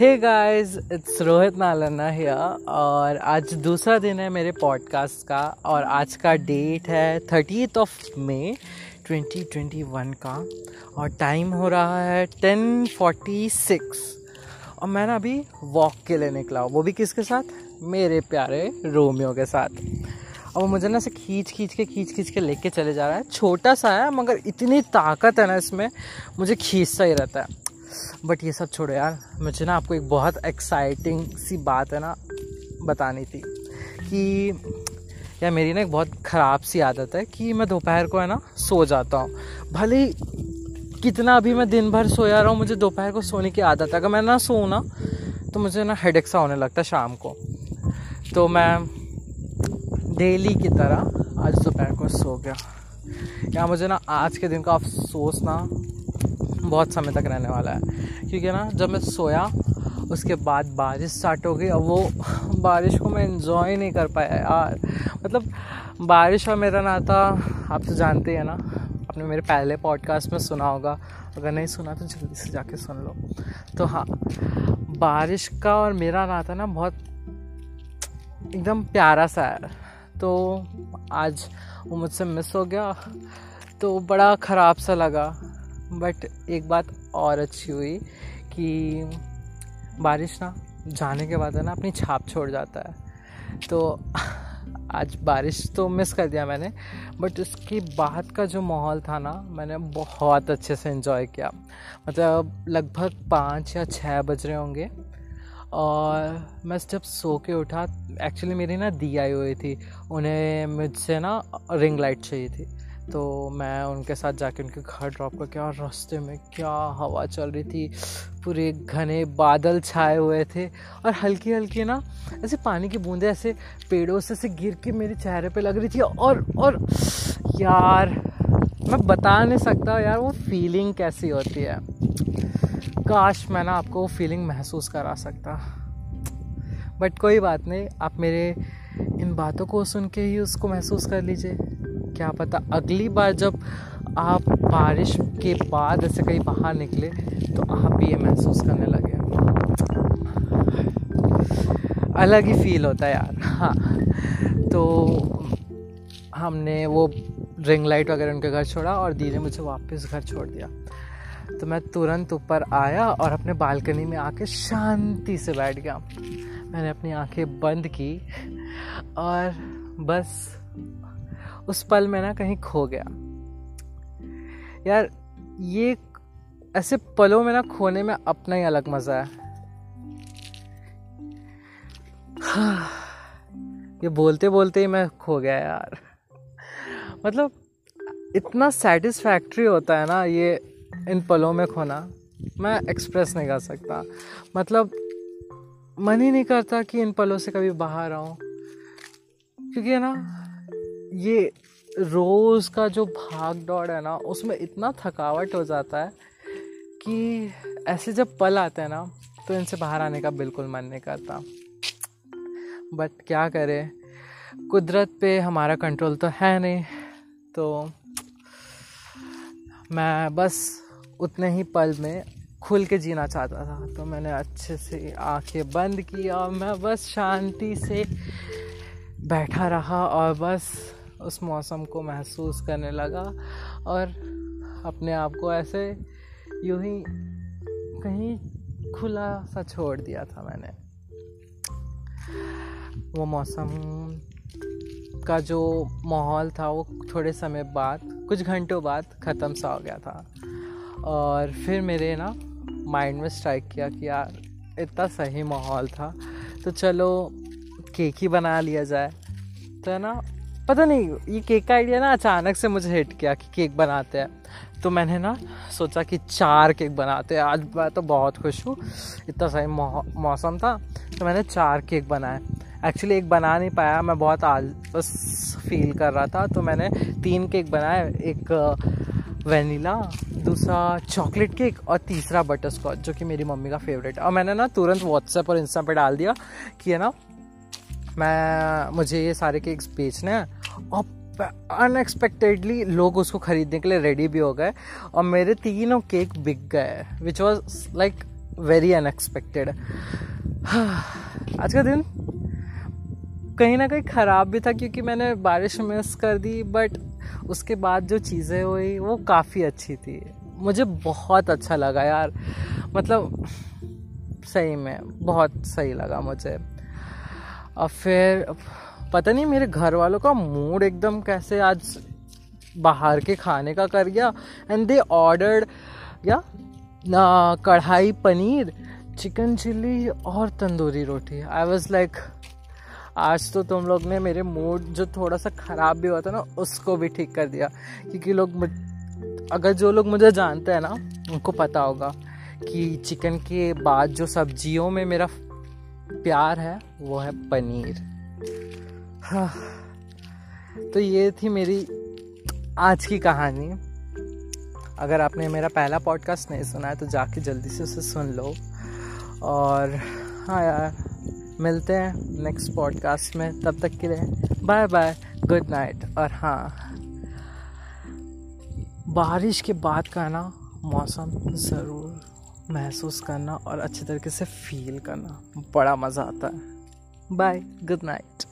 Hey guys it's Rohit Nalanna here और आज दूसरा दिन है मेरे पॉडकास्ट का, और आज का डेट है थर्टीथ ऑफ़ मे 2021 का, और टाइम हो रहा है 10:46 और मैं ना अभी वॉक के लिए निकला हूँ, वो भी किसके साथ? मेरे प्यारे रोमियो के साथ। और वो मुझे ना से खींच खींच के, खींच खींच के लेके चले जा रहा है। छोटा सा है, मगर इतनी ताकत है ना इसमें, मुझे खींचता ही रहता है। बट ये सब छोड़ो यार, मुझे ना आपको एक बहुत एक्साइटिंग सी बात है ना बतानी थी कि यार मेरी ना एक बहुत ख़राब सी आदत है कि मैं दोपहर को है ना सो जाता हूँ। भले ही कितना भी मैं दिन भर सोया रहा हूँ मुझे दोपहर को सोने की आदत है। अगर मैं ना सोऊँ ना तो मुझे ना हेडेक सा होने लगता है शाम को। तो मैं डेली की तरह आज दोपहर को सो गया। या मुझे ना आज के दिन का अफसोस ना बहुत समय तक रहने वाला है। क्योंकि ना, जब मैं सोया, उसके बाद बारिश स्टार्ट हो गई। और वो बारिश को मैं इन्जॉय नहीं कर पाया यार। मतलब बारिश और मेरा नाता, आप तो जानते हैं ना, आपने मेरे पहले पॉडकास्ट में सुना होगा। अगर नहीं सुना तो जल्दी से जाके सुन लो। तो हाँ बारिश का और मेरा नाता ना बहुत एकदम प्यारा सा है। तो आज वो मुझसे मिस हो गया। तो बड़ा ख़राब सा लगा। बट एक बात और अच्छी हुई कि बारिश ना जाने के बाद है ना अपनी छाप छोड़ जाता है। तो आज बारिश तो मिस कर दिया मैंने बट उसके बाद का जो माहौल था ना, मैंने बहुत अच्छे से इन्जॉय किया। मतलब लगभग पाँच या छः बज रहे होंगे और मैं जब सो के उठा एक्चुअली मेरी ना दी आई हुई थी, उन्हें मुझसे ना रिंग लाइट चाहिए थी। तो मैं उनके साथ जाके उनके घर ड्रॉप कर क्या रास्ते में क्या हवा चल रही थी, पूरे घने बादल छाए हुए थे और हल्की हल्की ना ऐसे पानी की बूंदें ऐसे पेड़ों से से गिर के मेरे चेहरे पे लग रही थी और और यार, मैं बता नहीं सकता यार वो फीलिंग कैसी होती है। काश मैं ना आपको वो फीलिंग महसूस करा सकता। बट कोई बात नहीं, आप मेरे इन बातों को सुन के ही उसको महसूस कर लीजिए। क्या पता अगली बार जब आप बारिश के बाद ऐसे कहीं बाहर निकले तो आप भी ये महसूस करने लगे अलग ही फील होता है यार। हाँ। तो हमने वो रिंग लाइट वगैरह उनके घर छोड़ा और ने मुझे वापस घर छोड़ दिया। तो मैं तुरंत ऊपर आया और अपने बालकनी में आके शांति से बैठ गया। मैंने अपनी आँखें बंद की और बस उस पल में ना कहीं खो गया। यार, ये ऐसे पलों में ना खोने में अपना ही अलग मज़ा है। ये बोलते बोलते ही मैं खो गया यार। मतलब इतना सेटिस्फैक्ट्री होता है ना ये, इन पलों में खोना। मैं एक्सप्रेस नहीं कर सकता। मतलब मन ही नहीं करता कि इन पलों से कभी बाहर आऊँ। क्योंकि ना ये रोज़ का जो भाग दौड़ है ना, उसमें इतना थकावट हो जाता है कि ऐसे जब पल आते हैं ना तो इनसे बाहर आने का बिल्कुल मन नहीं करता। बट क्या करें? कुदरत पे हमारा कंट्रोल तो है नहीं तो मैं बस उतने ही पल में खुल के जीना चाहता था। तो मैंने अच्छे से आँखें बंद की और मैं बस शांति से बैठा रहा और बस उस मौसम को महसूस करने लगा और अपने आप को ऐसे यूँ ही कहीं खुला सा छोड़ दिया था मैंने। वो मौसम का जो माहौल था, वो थोड़े समय बाद, कुछ घंटों बाद ख़त्म सा हो गया था। और फिर मेरे ना माइंड में स्ट्राइक किया कि यार, इतना सही माहौल था। तो चलो केक ही बना लिया जाए। तो है ना पता नहीं, ये केक का आइडिया ना अचानक से मुझे हिट किया कि केक बनाते हैं। तो मैंने ना सोचा कि चार केक बनाते हैं। आज मैं तो बहुत खुश हूँ। इतना सही मौसम था तो मैंने चार केक बनाए। एक्चुअली एक बना नहीं पाया, मैं बहुत आज बस फील कर रहा था। तो मैंने तीन केक बनाए, एक वनीला दूसरा चॉकलेट केक और तीसरा बटर स्कॉच जो कि मेरी मम्मी का फेवरेट और मैंने ना तुरंत व्हाट्सएप और इंस्टा पे डाल दिया कि, है ना, मैं, मुझे ये सारे केक्स बेचने हैं। और अनएक्सपेक्टेडली लोग उसको ख़रीदने के लिए रेडी भी हो गए और मेरे तीनों केक बिक गए which was like very unexpected आज का दिन कहीं ना कहीं ख़राब भी था क्योंकि मैंने बारिश मिस कर दी बट उसके बाद जो चीज़ें हुई, वो काफ़ी अच्छी थी। मुझे बहुत अच्छा लगा यार। मतलब सही में, बहुत सही लगा मुझे। और फिर पता नहीं मेरे घर वालों का मूड एकदम कैसे आज बाहर के खाने का कर गया एंड दे ऑर्डर्ड या कढ़ाई पनीर चिकन चिल्ली और तंदूरी रोटी। आई वॉज़ लाइक आज तो तुम लोग ने मेरे मूड जो थोड़ा सा ख़राब भी हुआ था ना, उसको भी ठीक कर दिया। क्योंकि लोग अगर जो लोग मुझे जानते हैं ना, उनको पता होगा कि चिकन के बाद जो सब्जियों में मेरा प्यार है, वो है पनीर। हाँ। तो ये थी मेरी आज की कहानी। अगर आपने मेरा पहला पॉडकास्ट नहीं सुना है तो जाके जल्दी से उसे सुन लो। और हाँ यार, मिलते हैं नेक्स्ट पॉडकास्ट में। तब तक के लिए बाय बाय गुड नाइट और हाँ बारिश के बाद का ना मौसम ज़रूर महसूस करना और अच्छे तरीके से फील करना। बड़ा मज़ा आता है। Bye good night